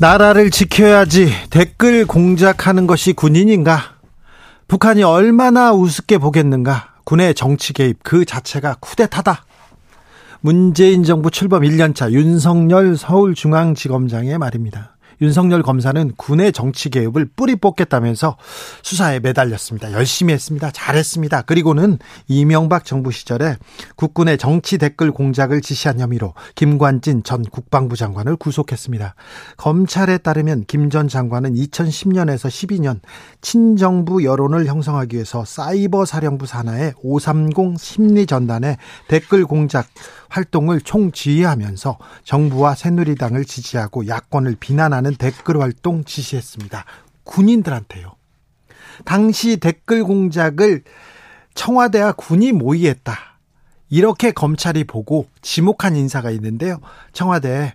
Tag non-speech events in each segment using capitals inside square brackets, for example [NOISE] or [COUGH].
나라를 지켜야지 댓글 공작하는 것이 군인인가? 북한이 얼마나 우습게 보겠는가? 군의 정치 개입 그 자체가 쿠데타다. 문재인 정부 출범 1년차 윤석열 서울중앙지검장의 말입니다. 윤석열 검사는 군의 정치 개입을 뿌리 뽑겠다면서 수사에 매달렸습니다. 열심히 했습니다. 잘했습니다. 그리고는 이명박 정부 시절에 국군의 정치 댓글 공작을 지시한 혐의로 김관진 전 국방부 장관을 구속했습니다. 검찰에 따르면 김 전 장관은 2010년에서 12년 친정부 여론을 형성하기 위해서 사이버 사령부 산하의 530 심리전단에 댓글 공작 활동을 총지휘하면서 정부와 새누리당을 지지하고 야권을 비난하는 댓글 활동 지시했습니다. 군인들한테요. 당시 댓글 공작을 청와대와 군이 모의했다. 이렇게 검찰이 보고 지목한 인사가 있는데요. 청와대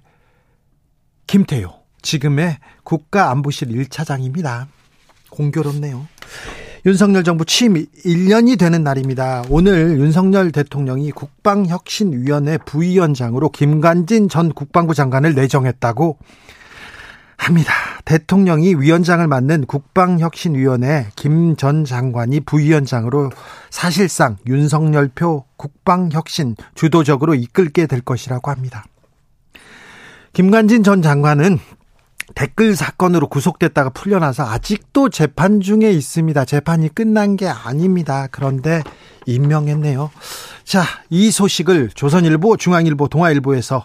김태효 지금의 국가안보실 1차장입니다. 공교롭네요. 윤석열 정부 취임 1년이 되는 날입니다. 오늘 윤석열 대통령이 국방혁신위원회 부위원장으로 김관진 전 국방부 장관을 내정했다고 합니다. 대통령이 위원장을 맡는 국방혁신위원회 김 전 장관이 부위원장으로 사실상 윤석열표 국방혁신 주도적으로 이끌게 될 것이라고 합니다. 김관진 전 장관은 댓글 사건으로 구속됐다가 풀려나서 아직도 재판 중에 있습니다. 재판이 끝난 게 아닙니다. 그런데 임명했네요. 자, 이 소식을 조선일보, 중앙일보, 동아일보에서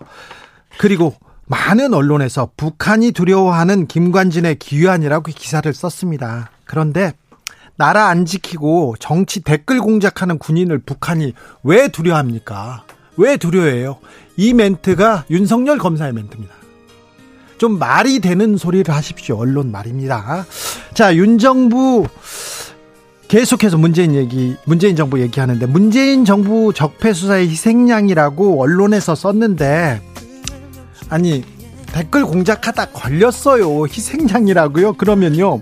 그리고 많은 언론에서 북한이 두려워하는 김관진의 기유안이라고 기사를 썼습니다. 그런데 나라 안 지키고 정치 댓글 공작하는 군인을 북한이 왜 두려워합니까? 왜 두려워해요? 이 멘트가 윤석열 검사의 멘트입니다. 좀 말이 되는 소리를 하십시오. 언론 말입니다. 자, 윤 정부 계속해서 문재인 얘기, 문재인 정부 얘기하는데 문재인 정부 적폐 수사의 희생양이라고 언론에서 썼는데 아니 댓글 공작하다 걸렸어요. 희생양이라고요? 그러면요.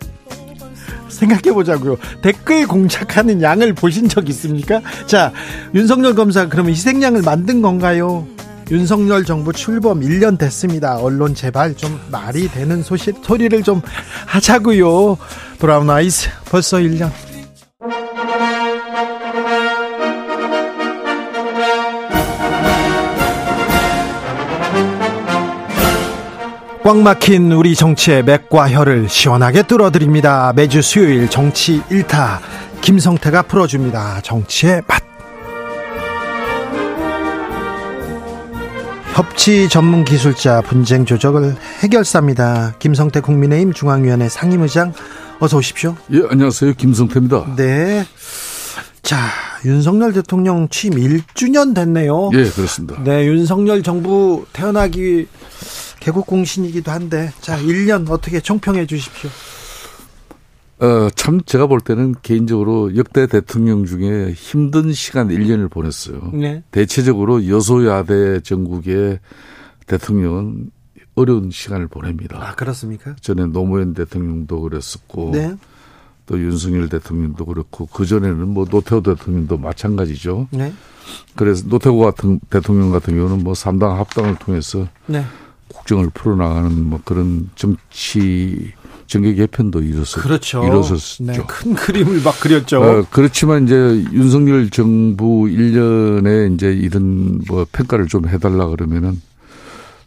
생각해 보자고요. 댓글 공작하는 양을 보신 적 있습니까? 자, 윤석열 검사 그러면 희생양을 만든 건가요? 윤석열 정부 출범 1년 됐습니다. 언론 제발 좀 말이 되는 소식, 소리를 좀 하자고요. 브라운 아이스 벌써 1년. 꽉 막힌 우리 정치의 맥과 혀를 시원하게 뚫어드립니다. 매주 수요일 정치 1타 김성태가 풀어줍니다. 정치의 맛. 협치 전문 기술자 분쟁 조정을 해결사입니다. 김성태 국민의힘 중앙위원회 상임의장 어서 오십시오. 예, 안녕하세요. 김성태입니다. 네. 자, 윤석열 대통령 취임 1주년 됐네요. 예, 그렇습니다. 네, 윤석열 정부 태어나기 개국 공신이기도 한데 자, 1년 어떻게 총평해 주십시오. 어, 참 제가 볼 때는 개인적으로 역대 대통령 중에 힘든 시간 1년을 보냈어요. 네. 대체적으로 여소야대 전국의 대통령은 어려운 시간을 보냅니다. 아, 그렇습니까? 전에 노무현 대통령도 그랬었고 네. 또 윤석열 대통령도 그렇고 그 전에는 뭐 노태우 대통령도 마찬가지죠. 네. 그래서 노태우 같은 대통령 같은 경우는 뭐 3당 합당을 통해서 네. 국정을 풀어나가는 뭐 그런 정치 정계 개편도 이뤘었, 그렇죠. 이뤘었죠. 네, 큰 그림을 막 그렸죠. 어, 그렇지만 이제 윤석열 정부 1년에 이제 이런 뭐 평가를 좀 해달라 그러면은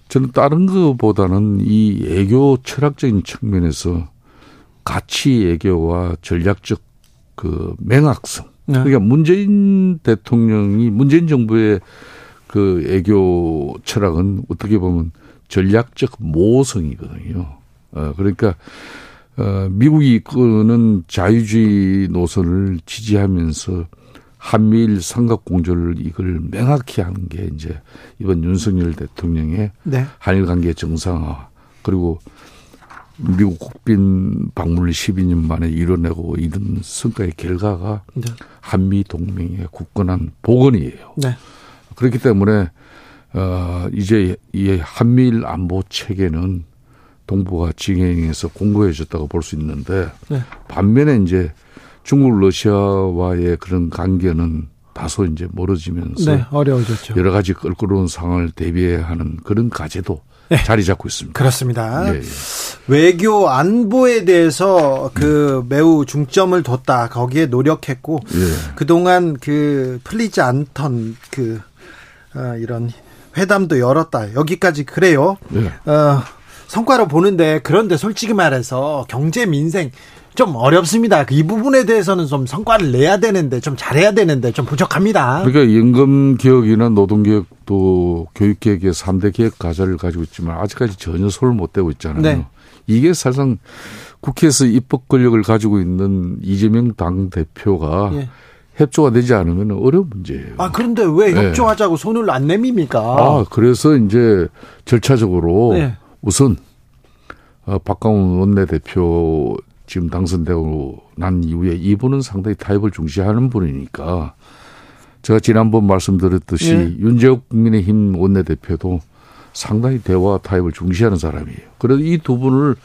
저는 다른 것보다는 이 애교 철학적인 측면에서 가치 애교와 전략적 그 맹학성. 네. 그러니까 문재인 대통령이 문재인 정부의 그 애교 철학은 어떻게 보면 전략적 모성이거든요. 어, 그러니까, 어, 미국이 이끄는 자유주의 노선을 지지하면서 한미일 삼각 공조를 이걸 명확히 하는 게 이제 이번 윤석열 대통령의 네. 한일 관계 정상화 그리고 미국 국빈 방문을 12년 만에 이뤄내고 이런 성과의 결과가 네. 한미 동맹의 굳건한 복원이에요. 네. 그렇기 때문에 어 이제 이 한미일 안보 체계는 동북아 지경에서 공고해졌다고 볼 수 있는데 네. 반면에 이제 중국 러시아와의 그런 관계는 다소 이제 멀어지면서 네, 어려워졌죠. 여러 가지 껄끄러운 상황을 대비해야 하는 그런 과제도 네. 자리 잡고 있습니다. 그렇습니다. 예, 예. 외교 안보에 대해서 그 매우 중점을 뒀다. 거기에 노력했고 예. 그동안 그 풀리지 않던 그 어, 이런 회담도 열었다. 여기까지 그래요. 예. 어, 성과로 보는데 그런데 솔직히 말해서 경제 민생 좀 어렵습니다. 이 부분에 대해서는 좀 성과를 내야 되는데 좀 잘해야 되는데 좀 부족합니다. 그러니까 임금 개혁이나 노동 개혁도 교육 개혁의 3대 개혁 과제를 가지고 있지만 아직까지 전혀 손을 못 대고 있잖아요. 네. 이게 사실상 국회에서 입법 권력을 가지고 있는 이재명 당 대표가 예. 협조가 되지 않으면 어려운 문제예요. 아 그런데 왜 네. 협조하자고 네. 손을 안 내밉니까? 아 그래서 이제 절차적으로 네. 우선 어, 박강훈 원내대표 지금 당선되고 난 이후에 이분은 상당히 타협을 중시하는 분이니까 제가 지난번 말씀드렸듯이 네. 윤재욱 국민의힘 원내대표도 상당히 대화 타협을 중시하는 사람이에요. 그래서 이 두 분을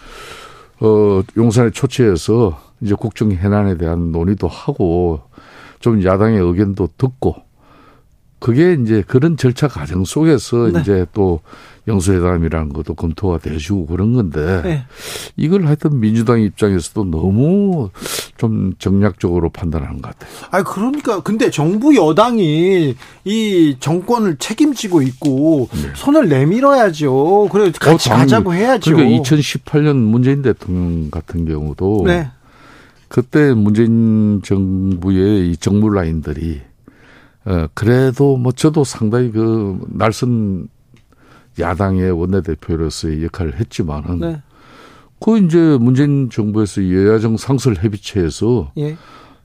어 용산에 초치해서 이제 국정 해난에 대한 논의도 하고 좀 야당의 의견도 듣고 그게 이제 그런 절차 과정 속에서 네. 이제 또 영수회담이라는 것도 검토가 되시고 그런 건데 네. 이걸 하여튼 민주당 입장에서도 너무 좀 정략적으로 판단하는 것 같아요. 아 그러니까 근데 정부 여당이 이 정권을 책임지고 있고 네. 손을 내밀어야죠. 그래 같이 어, 가자고 해야죠. 그러니까 2018년 문재인 대통령 같은 경우도 네. 그때 문재인 정부의 이 정무 라인들이 어, 그래도 뭐 저도 상당히 그 날선 야당의 원내대표로서의 역할을 했지만은 네. 그 이제 문재인 정부에서 여야정 상설 협의체에서 예.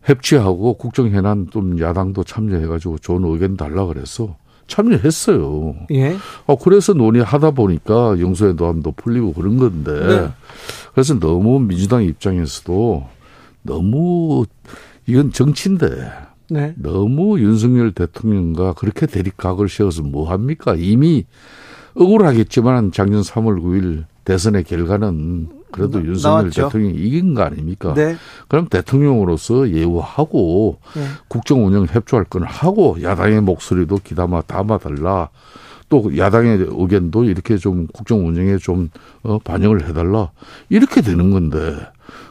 협치하고 국정해난 좀 야당도 참여해가지고 좋은 의견 달라 그래서 참여했어요. 예. 어, 그래서 논의하다 보니까 영수회담도 풀리고 그런 건데 네. 그래서 너무 민주당 입장에서도 너무 이건 정치인데 네. 너무 윤석열 대통령과 그렇게 대립각을 세워서 뭐 합니까? 이미 억울하겠지만 작년 3월 9일 대선의 결과는 그래도 나, 윤석열 나왔죠. 대통령이 이긴 거 아닙니까? 네. 그럼 대통령으로서 예우하고 네. 국정 운영 협조할 건 하고 야당의 목소리도 기담아 담아달라. 또 야당의 의견도 이렇게 좀 국정 운영에 좀 어, 반영을 해달라. 이렇게 되는 건데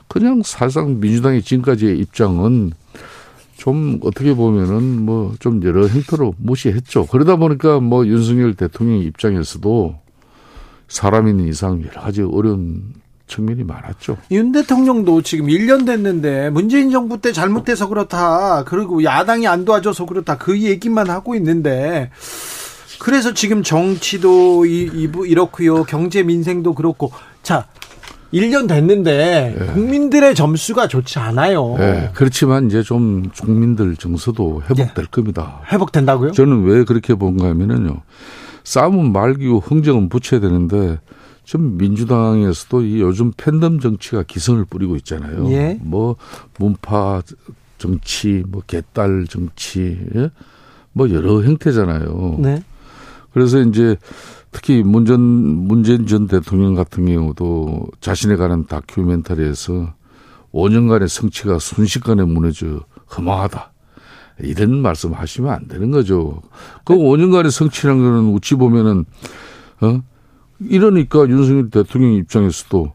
그냥 사실상 민주당의 지금까지의 입장은 좀 어떻게 보면은 뭐 좀 여러 행태로 무시했죠. 그러다 보니까 뭐 윤석열 대통령 입장에서도 사람인 이상 여러 가지 어려운 측면이 많았죠. 윤 대통령도 지금 1년 됐는데 문재인 정부 때 잘못돼서 그렇다. 그리고 야당이 안 도와줘서 그렇다. 그 얘기만 하고 있는데 그래서 지금 정치도 이, 이, 이렇고요. 경제 민생도 그렇고. 자, 1년 됐는데 네. 국민들의 점수가 좋지 않아요. 네. 그렇지만 이제 좀 국민들 정서도 회복될 네. 겁니다. 회복된다고요? 저는 왜 그렇게 본가 하면은요. 싸움은 말기고 흥정은 붙여야 되는데 좀 민주당에서도 이 요즘 팬덤 정치가 기승을 뿌리고 있잖아요. 예. 뭐 문파 정치, 뭐 개딸 정치, 예? 뭐 여러 형태잖아요. 네. 그래서 이제 특히 문전 문재인 전 대통령 같은 경우도 자신에 관한 다큐멘터리에서 5년간의 성취가 순식간에 무너져 허망하다. 이런 말씀 하시면 안 되는 거죠. 그 5년간의 성취라는 거는 우찌 보면은, 어? 이러니까 윤석열 대통령 입장에서도,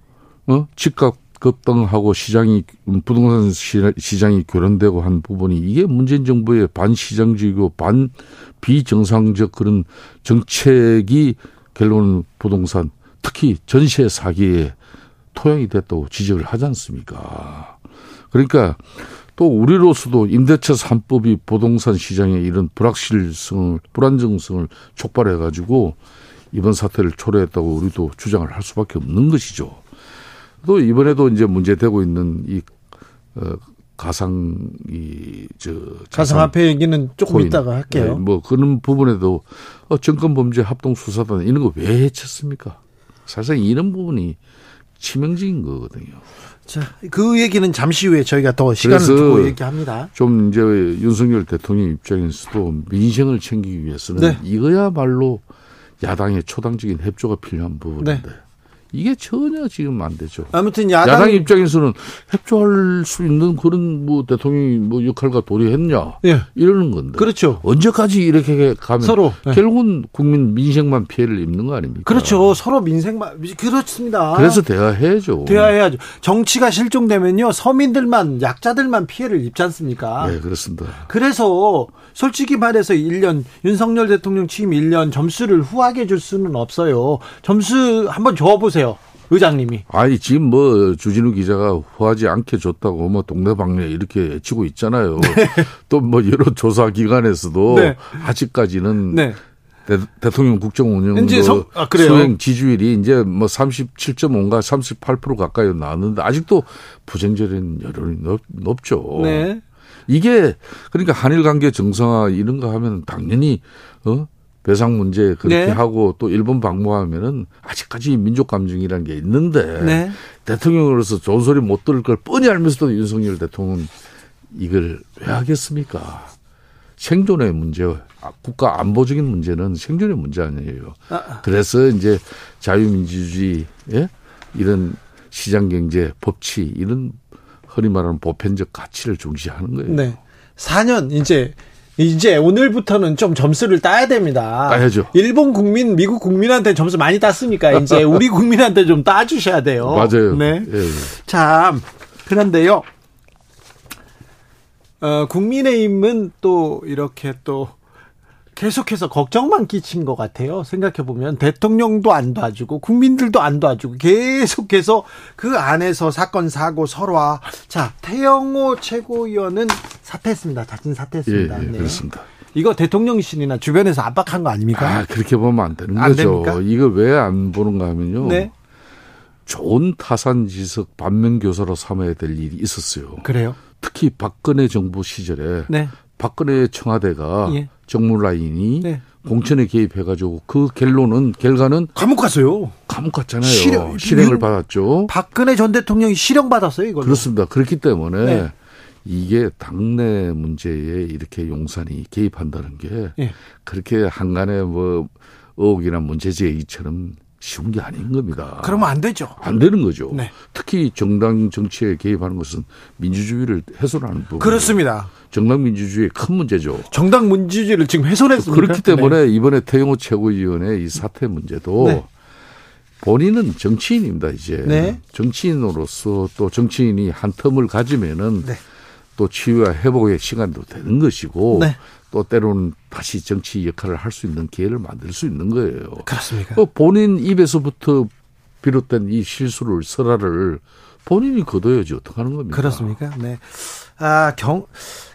어? 집값 급등하고 시장이, 부동산 시장이 교란되고 한 부분이 이게 문재인 정부의 반시장적이고 반 비정상적 그런 정책이 결론은 부동산 특히 전세 사기에 토양이 됐다고 지적을 하지 않습니까? 그러니까 또 우리로서도 임대차 3법이 부동산 시장에 이런 불확실성을 불안정성을 촉발해 가지고 이번 사태를 초래했다고 우리도 주장을 할 수밖에 없는 것이죠. 또 이번에도 이제 문제되고 있는 이 어, 가상 이저 가상화폐 얘기는 조금 코인. 이따가 할게요. 네, 뭐 그런 부분에도 어, 정권 범죄 합동 수사단 이런 거 왜 해쳤습니까? 사실상 이런 부분이 치명적인 거거든요. 자, 그 얘기는 잠시 후에 저희가 더 시간을 두고 얘기합니다. 좀 이제 윤석열 대통령 입장에서도 민생을 챙기기 위해서는 네. 이거야말로 야당의 초당적인 협조가 필요한 부분인데 네. 이게 전혀 지금 안 되죠. 아무튼 야당, 야당 입장에서는 협조할 수 있는 그런 뭐 대통령이 뭐 역할과 도리했냐 예. 이러는 건데. 그렇죠. 언제까지 이렇게 가면 서로 예. 결국은 국민 민생만 피해를 입는 거 아닙니까? 그렇죠. 서로 민생만 그렇습니다. 그래서 대화해야죠. 대화해야죠. 정치가 실종되면요 서민들만 약자들만 피해를 입지 않습니까? 네 그렇습니다. 그래서 솔직히 말해서 1년 윤석열 대통령 취임 1년 점수를 후하게 줄 수는 없어요. 점수 한번 줘 보세요. 의장님이. 아니 지금 뭐 주진우 기자가 후하지 않게 줬다고 뭐 동네방네 이렇게 외치고 있잖아요. [LAUGHS] 네. 또뭐 여러 조사 기관에서도 네. 아직까지는 네. 대, 통령 국정 운영 그 아, 수행 지지율이 이제 뭐 37.5인가 38% 가까이 나왔는데 아직도 부정적인 여론이 높, 높죠. 네. 이게 그러니까 한일 관계 정상화 이런 거 하면 당연히 어 배상 문제 그렇게 네. 하고 또 일본 방문하면은 아직까지 민족 감정이라는 게 있는데 네. 대통령으로서 좋은 소리 못 들을 걸 뻔히 알면서도 윤석열 대통령은 이걸 왜 하겠습니까? 생존의 문제, 아, 국가 안보적인 문제는 생존의 문제 아니에요. 아. 그래서 이제 자유민주주의, 예? 이런 시장 경제, 법치, 이런 흔히 말하는 보편적 가치를 중시하는 거예요. 네. 4년 이제 이제 오늘부터는 좀 점수를 따야 됩니다. 따야죠. 일본 국민, 미국 국민한테 점수 많이 땄으니까 이제 [LAUGHS] 우리 국민한테 좀 따주셔야 돼요. 맞아요. 네. 예, 예. 참 그런데요. 어, 국민의힘은 또 이렇게 또 계속해서 걱정만 끼친 것 같아요. 생각해 보면 대통령도 안 도와주고 국민들도 안 도와주고 계속해서 그 안에서 사건 사고 설화. 자 태영호 최고위원은 사퇴했습니다. 자진 사퇴했습니다. 예, 예, 네. 그렇습니다. 이거 대통령실이나 주변에서 압박한 거 아닙니까? 아 그렇게 보면 안 되는 안 거죠. 됩니까? 이거 왜 안 보는가 하면요. 네. 좋은 타산지석 반면교사로 삼아야 될 일이 있었어요. 그래요? 특히 박근혜 정부 시절에 네. 박근혜 청와대가 예. 정무 라인이 네. 공천에 개입해가지고 그 결론은 결과는 감옥 갔어요. 감옥 갔잖아요. 실형, 실행을 받았죠. 박근혜 전 대통령이 실형 받았어요. 이걸 그렇습니다. 그렇기 때문에 네. 이게 당내 문제에 이렇게 용산이 개입한다는 게 네. 그렇게 한간에 뭐 의혹이나 문제 제기처럼 쉬운 게 아닌 겁니다. 그러면 안 되죠. 안 되는 거죠. 네. 특히 정당 정치에 개입하는 것은 민주주의를 훼손하는 부분. 그렇습니다. 정당 민주주의의 큰 문제죠. 정당 민주주의를 지금 훼손했습니다. 그렇기 때문에 네. 이번에 태영호 최고위원의 이 사태 문제도 네. 본인은 정치인입니다. 이제 네. 정치인으로서 또 정치인이 한 텀을 가지면은 네. 또 치유와 회복의 시간도 되는 것이고 네. 또 때로는 다시 정치 역할을 할 수 있는 기회를 만들 수 있는 거예요. 그렇습니까? 또 본인 입에서부터 비롯된 이 실수를 설화를 본인이 거둬야지 어떡하는 겁니까? 그렇습니까? 네. 아, 경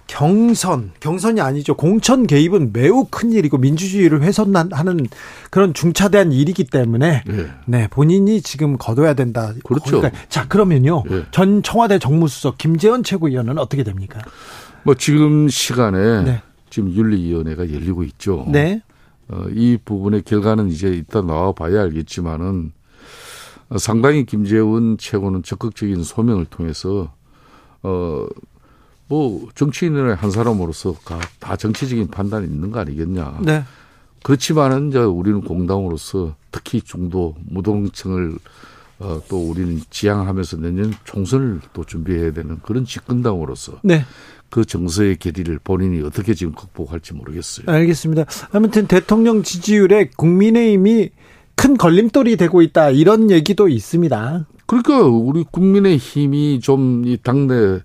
경선, 경선이 아니죠. 공천 개입은 매우 큰 일이고 민주주의를 훼손하는 그런 중차대한 일이기 때문에 네, 네 본인이 지금 거둬야 된다. 그렇죠. 거기까지. 자, 그러면요. 네. 전 청와대 정무수석 김재원 최고위원은 어떻게 됩니까? 뭐 지금 시간에 네. 지금 윤리위원회가 열리고 있죠. 네. 어, 이 부분의 결과는 이제 이따 나와 봐야 알겠지만은 어, 상당히 김재원 최고는 적극적인 소명을 통해서 어, 뭐 정치인의 한 사람으로서 다 정치적인 판단이 있는 거 아니겠냐. 네. 그렇지만은 이제 우리는 공당으로서 특히 중도 무동층을 어, 또 우리는 지향하면서 내년 총선을 또 준비해야 되는 그런 집권당으로서 네. 그 정서의 계리를 본인이 어떻게 지금 극복할지 모르겠어요. 알겠습니다. 아무튼 대통령 지지율에 국민의힘이 큰 걸림돌이 되고 있다 이런 얘기도 있습니다. 그러니까 우리 국민의힘이 좀 이 당내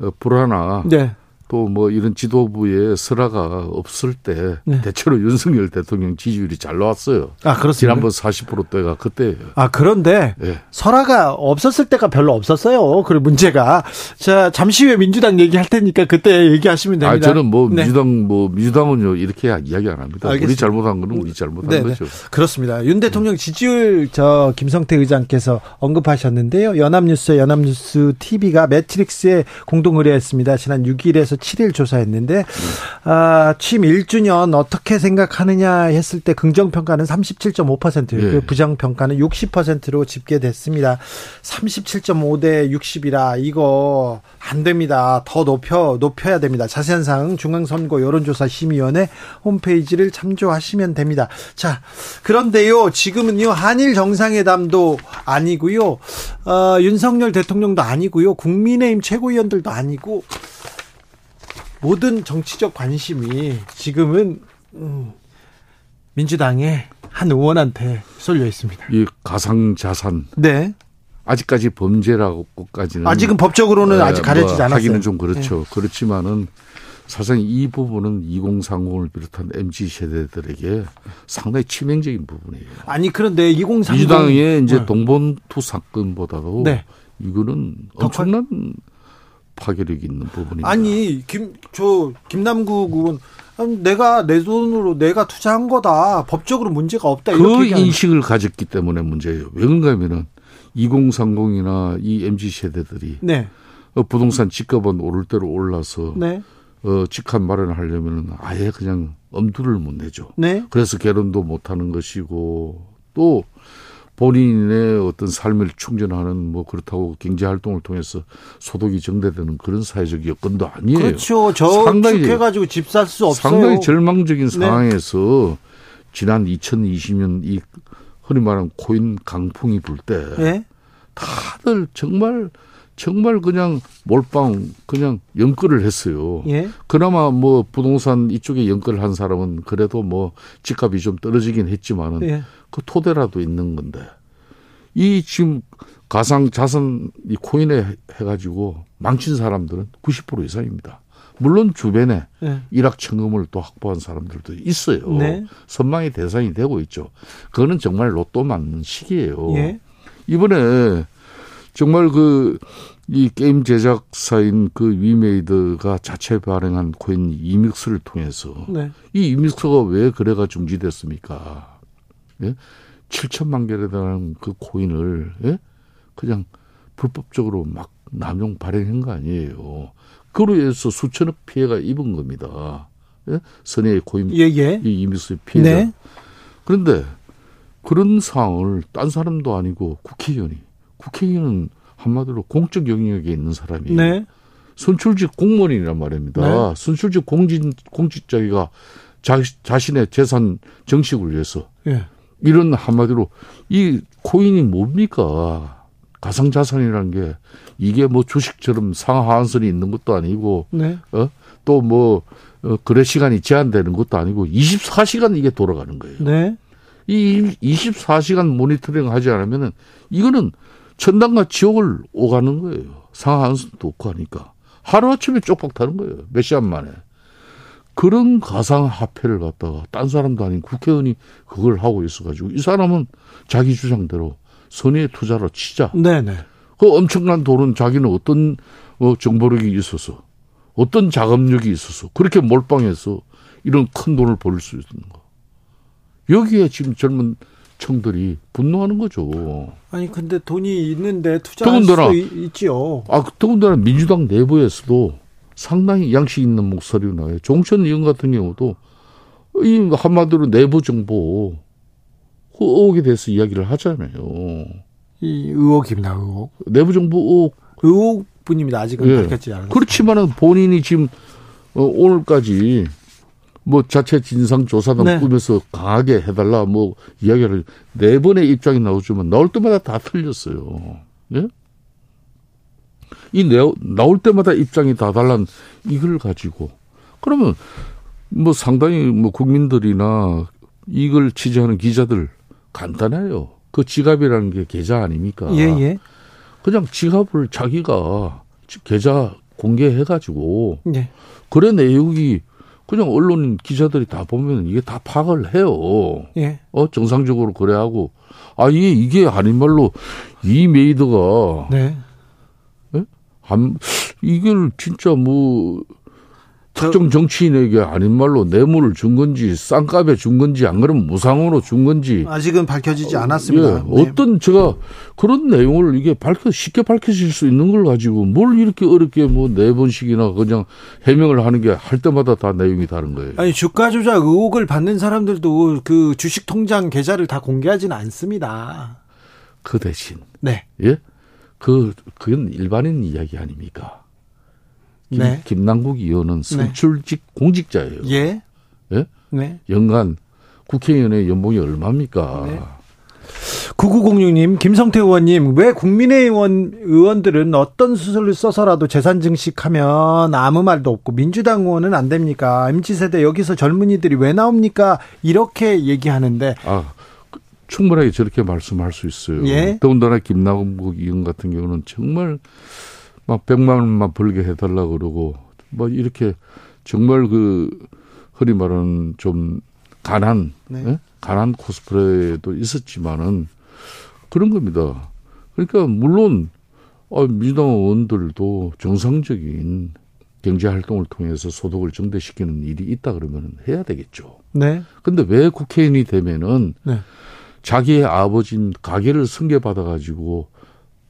어, 불안화 네. 또 뭐 이런 지도부의 설화가 없을 때 네. 대체로 윤석열 대통령 지지율이 잘 나왔어요. 아 그렇습니다. 지난번 40%대가 그때예요. 아 그런데 네. 설화가 없었을 때가 별로 없었어요. 그 문제가 자 잠시 후에 민주당 얘기할 테니까 그때 얘기하시면 됩니다. 아 저는 뭐 네. 민주당 뭐 민주당은요 이렇게 이야기 안 합니다. 알겠습니다. 우리 잘못한 거는 우리 잘못한 네네. 거죠. 그렇습니다. 윤 대통령 지지율 저 김성태 의장께서 언급하셨는데요. 연합뉴스 연합뉴스 TV가 매트릭스에 공동 의뢰했습니다. 지난 6일에서 7일 조사했는데 아, 취임 1주년 어떻게 생각하느냐 했을 때 긍정 평가는 37.5%, 예. 그 부정 평가는 60%로 집계됐습니다. 37.5 대 60이라 이거 안 됩니다. 더 높여 높여야 됩니다. 자세한 사항 중앙선거 여론조사 심의위원회 홈페이지를 참조하시면 됩니다. 자, 그런데요. 지금은요. 한일 정상회담도 아니고요. 어, 윤석열 대통령도 아니고요. 국민의힘 최고위원들도 아니고 모든 정치적 관심이 지금은 음, 민주당의 한 의원한테 쏠려 있습니다. 이 가상 자산. 네. 아직까지 범죄라고까지는 아직은 법적으로는 네, 아직 가려지지 뭐 않았어요. 하기는 좀 그렇죠. 네. 그렇지만은 사실상 이 부분은 2030을 비롯한 MZ 세대들에게 상당히 치명적인 부분이에요. 아니 그런데 2030 민주당의 이제 네. 동본투 사건보다도 네. 이거는 엄청난 파괴력 있는 부분입니다. 아니 김 저 김남국 의원 내가 내 돈으로 내가 투자한 거다. 법적으로 문제가 없다. 그 인식을 가졌기 때문에 문제예요. 왜 그런가 하면은 2030이나 이 MZ 세대들이 네. 어, 부동산 집값은 오를 대로 올라서 네. 어, 직한 마련을 하려면 아예 그냥 엄두를 못 내죠. 네. 그래서 결혼도 못 하는 것이고 또 본인의 어떤 삶을 충전하는 뭐 그렇다고 경제 활동을 통해서 소득이 정대되는 그런 사회적 여건도 아니에요. 그렇죠. 저 상당히 해가지고 집 살 수 없어요. 상당히 절망적인 네. 상황에서 지난 2020년 이 흔히 말하는 코인 강풍이 불때 네? 다들 정말 정말 그냥 몰빵 그냥 연끌을 했어요. 예? 그나마 뭐 부동산 이쪽에 연끌을 한 사람은 그래도 뭐 집값이 좀 떨어지긴 했지만은 예. 그 토대라도 있는 건데 이 지금 가상 자산 이 코인에 해가지고 망친 사람들은 90% 이상입니다. 물론 주변에 네. 일확천금을 또 확보한 사람들도 있어요. 네. 선망의 대상이 되고 있죠. 그거는 정말 로또 맞는 시기예요. 예. 이번에 정말 그 이 게임 제작사인 그 위메이드가 자체 발행한 코인 이믹스를 통해서 네. 이 이믹스가 왜 거래가 중지됐습니까? 예? 7천만 개에 달하는 그 코인을 예? 그냥 불법적으로 막 남용 발행한 거 아니에요. 그로 인해서 수천억 피해가 입은 겁니다. 예? 선의의 코인 예, 예. 이 이믹스의 피해가. 네. 그런데 그런 상황을 딴 사람도 아니고 국회의원이 국회의원은 한마디로 공적 영역에 있는 사람이에요. 네. 선출직 공무원이란 말입니다. 네. 선출직 공직 공직자가 자, 자신의 재산 정식을 위해서 예. 이런 한마디로 이 코인이 뭡니까? 가상 자산이라는 게 이게 뭐 주식처럼 상하한선이 있는 것도 아니고 네. 어? 또뭐 어, 거래 시간이 제한되는 것도 아니고 24시간 이게 돌아가는 거예요. 네. 이 24시간 모니터링 하지 않으면은 이거는 천당과 지옥을 오가는 거예요. 상하한선도 없고 하니까. 하루아침에 쪽박 타는 거예요. 몇 시간 만에. 그런 가상 화폐를 갖다가 딴 사람도 아닌 국회의원이 그걸 하고 있어가지고 이 사람은 자기 주장대로 선의의 투자로 치자. 네네. 그 엄청난 돈은 자기는 어떤 어, 정보력이 있어서 어떤 자금력이 있어서 그렇게 몰빵해서 이런 큰 돈을 벌 수 있는 거. 여기에 지금 젊은 청들이 분노하는 거죠. 아니 근데 돈이 있는데 투자할 수 있지요. 아 더군다나 민주당 내부에서도 상당히 양식 있는 목소리가 나와요. 종천 의원 같은 경우도 이 한마디로 내부 정보 그 의혹에 대해서 이야기를 하잖아요. 이 의혹입니다, 의혹. 내부 정보 의혹. 의혹뿐입니다. 아직은 예. 밝혔지 않았어요. 그렇지만은 본인이 지금 어, 오늘까지 뭐 자체 진상 조사단 네. 꾸며서 강하게 해달라 뭐 이야기를 네 번의 입장이 나오지만 나올 때마다 다 틀렸어요. 예? 이 나올 때마다 입장이 다 달란 이걸 가지고 그러면 뭐 상당히 뭐 국민들이나 이걸 취재하는 기자들 간단해요. 그 지갑이라는 게 계좌 아닙니까? 예, 예. 그냥 지갑을 자기가 계좌 공개해가지고 예. 그래 내용이 그냥 언론 기자들이 다 보면 이게 다 파악을 해요. 예. 어 정상적으로 그래하고 아 이게 이게 아닌 말로 위메이드가 네. 한 이걸 진짜 뭐 특정 정치인에게 아닌 말로 뇌물을 준 건지 싼값에 준 건지 안 그러면 무상으로 준 건지 아직은 밝혀지지 않았습니다. 예, 네. 어떤 제가 그런 내용을 이게 밝혀 쉽게 밝혀질 수 있는 걸 가지고 뭘 이렇게 어렵게 뭐 네 번씩이나 그냥 해명을 하는 게 할 때마다 다 내용이 다른 거예요. 아니 주가 조작 의혹을 받는 사람들도 그 주식 통장 계좌를 다 공개하지는 않습니다. 그 대신 네. 예? 그 그건 일반인 이야기 아닙니까? 김, 네. 김남국 의원은 네. 선출직 네. 공직자예요. 예. 예? 네. 연간 국회의원의 연봉이 얼마입니까? 네. 9906님, 김성태 의원님, 왜 국민의원 의원들은 어떤 수술을 써서라도 재산 증식하면 아무 말도 없고 민주당 의원은 안 됩니까? MZ세대 여기서 젊은이들이 왜 나옵니까? 이렇게 얘기하는데. 아, 충분하게 저렇게 말씀할 수 있어요. 예? 더군다나 김남국 의원 같은 경우는 정말 막 100만 원만 벌게 해달라 그러고 뭐 이렇게 정말 그 흔히 말하는 좀 가난, 네. 예? 가난 코스프레도 있었지만은 그런 겁니다. 그러니까 물론 어, 민주당 의원들도 정상적인 경제 활동을 통해서 소득을 증대시키는 일이 있다 그러면 해야 되겠죠. 네. 근데 왜 국회의원이 되면은 네. 자기의 아버지인 가게를 승계받아 가지고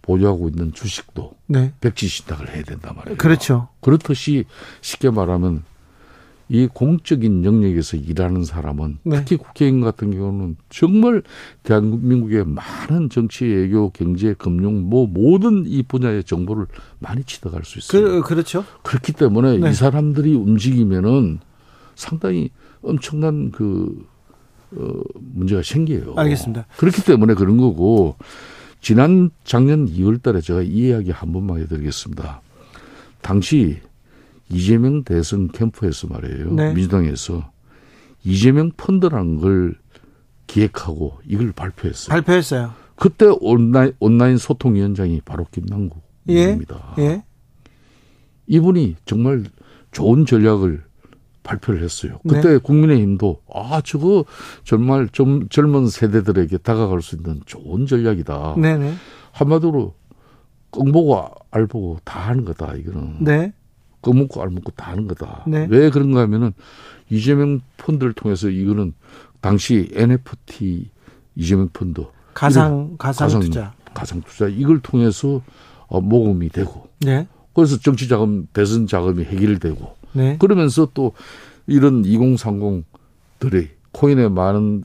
보유하고 있는 주식도 네. 백지 신탁을 해야 된단 말이에요. 그렇죠. 그렇듯이 쉽게 말하면 이 공적인 영역에서 일하는 사람은 네. 특히 국회의원 같은 경우는 정말 대한민국의 많은 정치, 외교, 경제, 금융 뭐 모든 이 분야의 정보를 많이 취득할 수 있어요. 그, 그렇죠. 그렇기 때문에 네. 이 사람들이 움직이면은 상당히 엄청난 그 어, 문제가 생겨요. 알겠습니다. 그렇기 때문에 그런 거고 지난 작년 2월 달에 제가 이 이야기 한 번만 해드리겠습니다. 당시 이재명 대선 캠프에서 말이에요. 네. 민주당에서 이재명 펀드라는 걸 기획하고 이걸 발표했어요. 발표했어요. 그때 온라인, 온라인 소통위원장이 바로 김남국입니다. 예. 예. 이분이 정말 좋은 전략을 발표를 했어요. 그때 네. 국민의힘도 아 저거 정말 좀 젊은 세대들에게 다가갈 수 있는 좋은 전략이다. 네네. 한마디로 꺽보고 알보고 다 하는 거다 이거는. 네. 꺽먹고 알먹고 다 하는 거다. 네. 왜 그런가 하면은 이재명 펀드를 통해서 이거는 당시 NFT 이재명 펀드 가상 가상, 가상 투자 가상 투자 이걸 통해서 어, 모금이 되고. 네. 그래서 정치 자금 대선 자금이 해결되고 네. 그러면서 또 이런 2030들이 코인에 많은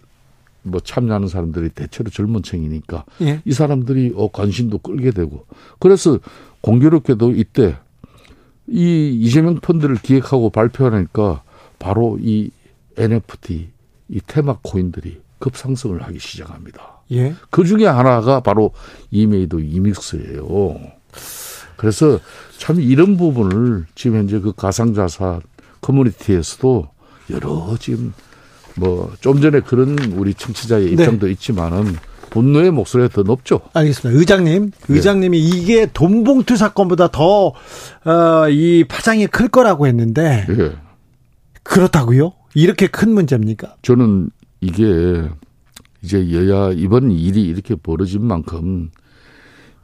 뭐 참여하는 사람들이 대체로 젊은 층이니까 예. 이 사람들이 어 관심도 끌게 되고 그래서 공교롭게도 이때 이 이재명 펀드를 기획하고 발표하니까 바로 이 NFT 이 테마 코인들이 급상승을 하기 시작합니다. 예. 그 중에 하나가 바로 이메이드 이믹스예요. 그래서 참 이런 부분을 지금 현재 그 가상자산 커뮤니티에서도 여러 지금 뭐 좀 전에 그런 우리 청취자의 네. 입장도 네. 있지만은 분노의 목소리가 더 높죠. 알겠습니다. 의장님, 네. 의장님이 네. 이게 돈봉투 사건보다 더, 어, 이 파장이 클 거라고 했는데. 네. 그렇다고요? 이렇게 큰 문제입니까? 저는 이게 이제 여야 이번 일이 이렇게 벌어진 만큼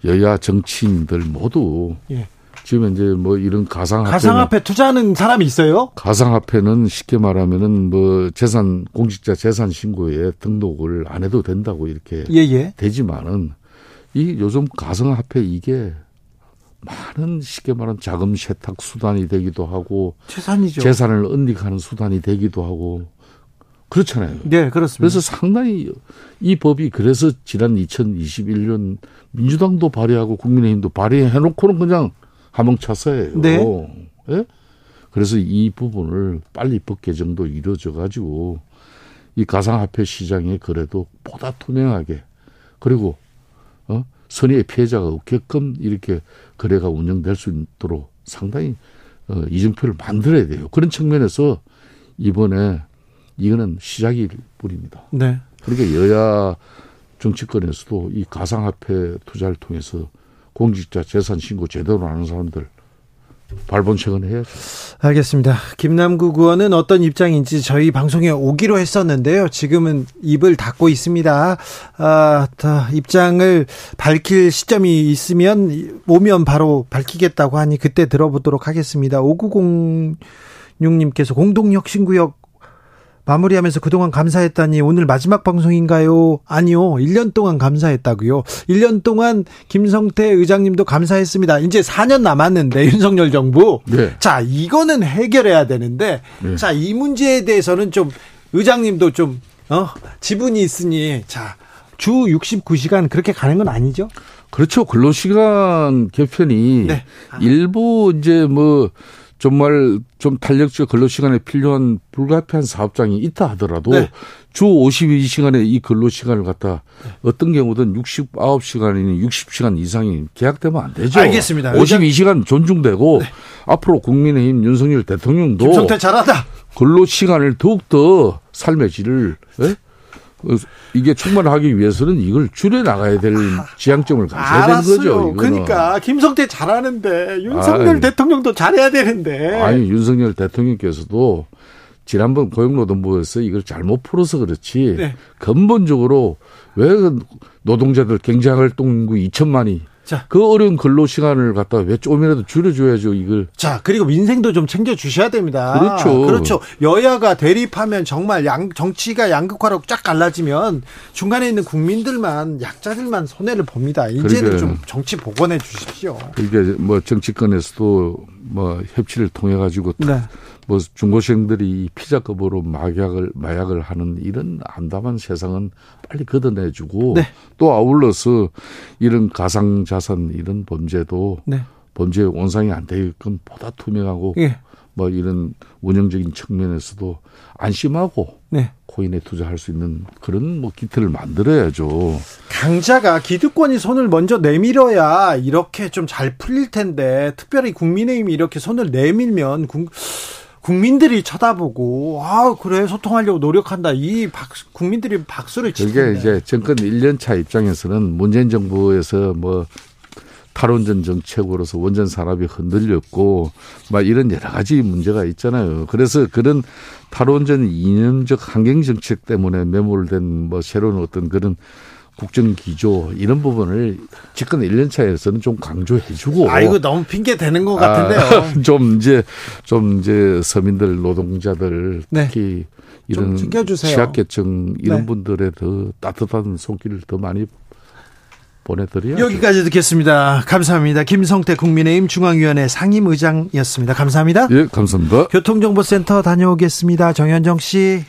여야 정치인들 모두 예. 지금 이제 뭐 이런 가상화폐 가상화폐 투자하는 사람이 있어요? 가상화폐는 쉽게 말하면은 뭐 재산 공직자 재산 신고에 등록을 안 해도 된다고 이렇게 예예. 예. 되지만은 이 요즘 가상화폐 이게 많은 쉽게 말하는 자금 세탁 수단이 되기도 하고 재산이죠. 재산을 은닉하는 수단이 되기도 하고 그렇잖아요. 네, 그렇습니다. 그래서 상당히 이 법이 그래서 지난 2021년 민주당도 발의하고 국민의힘도 발의해 놓고는 그냥 하몽차서예요. 네. 예? 그래서 이 부분을 빨리 법 개정도 이루어져 가지고 이 가상화폐 시장의 거래도 보다 투명하게 그리고 어 선의의 피해자가 없게끔 이렇게 거래가 운영될 수 있도록 상당히 어, 이정표를 만들어야 돼요. 그런 측면에서 이번에 이거는 시작일 뿐입니다. 네. 그러니까 여야 정치권에서도 이 가상화폐 투자를 통해서 공직자 재산 신고 제대로 하는 사람들 발본책은 해야죠. 알겠습니다. 김남국 의원은 어떤 입장인지 저희 방송에 오기로 했었는데요. 지금은 입을 닫고 있습니다. 아, 입장을 밝힐 시점이 있으면 오면 바로 밝히겠다고 하니 그때 들어보도록 하겠습니다. 590 66님께서 공동혁신구역 마무리하면서 그동안 감사했다니 오늘 마지막 방송인가요? 아니요. 1년 동안 감사했다고요. 1년 동안 김성태 의장님도 감사했습니다. 이제 4년 남았는데 [LAUGHS] 윤석열 정부. 네. 자, 이거는 해결해야 되는데 네. 자, 이 문제에 대해서는 좀 의장님도 좀 어, 지분이 있으니 자, 주 69시간 그렇게 가는 건 아니죠? 그렇죠. 근로시간 개편이 네. 일부 이제 뭐 정말 좀 탄력적 근로 시간에 필요한 불가피한 사업장이 있다 하더라도 네. 주 52시간의 이 근로 시간을 갖다 어떤 경우든 69시간이니 60시간 이상이 계약되면 안 되죠. 알겠습니다. 52시간 존중되고 네. 앞으로 국민의힘 윤석열 대통령도 김성태 잘하다. 근로 시간을 더욱더 삶의 질을 네? 이게 충만하기 위해서는 이걸 줄여 나가야 될 지향점을 가져야. 되는 거죠. 이거는. 그러니까 김성태 잘하는데 윤석열 아이, 대통령도 잘해야 되는데. 아니 윤석열 대통령께서도 지난번 고용노동부에서 이걸 잘못 풀어서 그렇지 네. 근본적으로 왜 노동자들 경제활동 인구 2천만이 자. 그 어려운 근로 시간을 갖다 왜 조금이라도 줄여줘야죠, 이걸. 자, 그리고 민생도 좀 챙겨 주셔야 됩니다. 그렇죠. 그렇죠. 여야가 대립하면 정말 양, 정치가 양극화로 쫙 갈라지면 중간에 있는 국민들만, 약자들만 손해를 봅니다. 이제는 좀 정치 복원해 주십시오. 이게 뭐 정치권에서도 뭐 협치를 통해 가지고 네. 뭐 중고생들이 피자급으로 마약을 마약을 하는 이런 암담한 세상은 빨리 걷어내주고 네. 또 아울러서 이런 가상 자산 이런 범죄도 네. 범죄 원상이 안 되게끔 보다 투명하고 예. 뭐 이런 운영적인 측면에서도 안심하고 네. 코인에 투자할 수 있는 그런 뭐 기틀을 만들어야죠. 강자가 기득권이 손을 먼저 내밀어야 이렇게 좀 잘 풀릴 텐데 특별히 국민의힘이 이렇게 손을 내밀면 국민들이 쳐다보고 아 그래 소통하려고 노력한다 이 박, 국민들이 박수를 치는 그게 이제 정권 1년 차 입장에서는 문재인 정부에서 뭐 탈원전 정책으로서 원전 산업이 흔들렸고 막 이런 여러 가지 문제가 있잖아요. 그래서 그런 탈원전 이념적 환경 정책 때문에 매몰된 뭐 새로운 어떤 그런 국정 기조 이런 부분을 집권 1년 차에서는 좀 강조해 주고 아 이거 너무 핑계 대는 것 같은데요. 아, [LAUGHS] 좀 이제 좀 이제 서민들 노동자들 네. 특히 이런 취약계층 이런 네. 분들의 더 따뜻한 손길을 더 많이 보내드려요. 여기까지 듣겠습니다. 감사합니다. 김성태 국민의힘 중앙위원회 상임의장이었습니다. 감사합니다. 예, 감사합니다. 교통정보센터 다녀오겠습니다. 정현정 씨.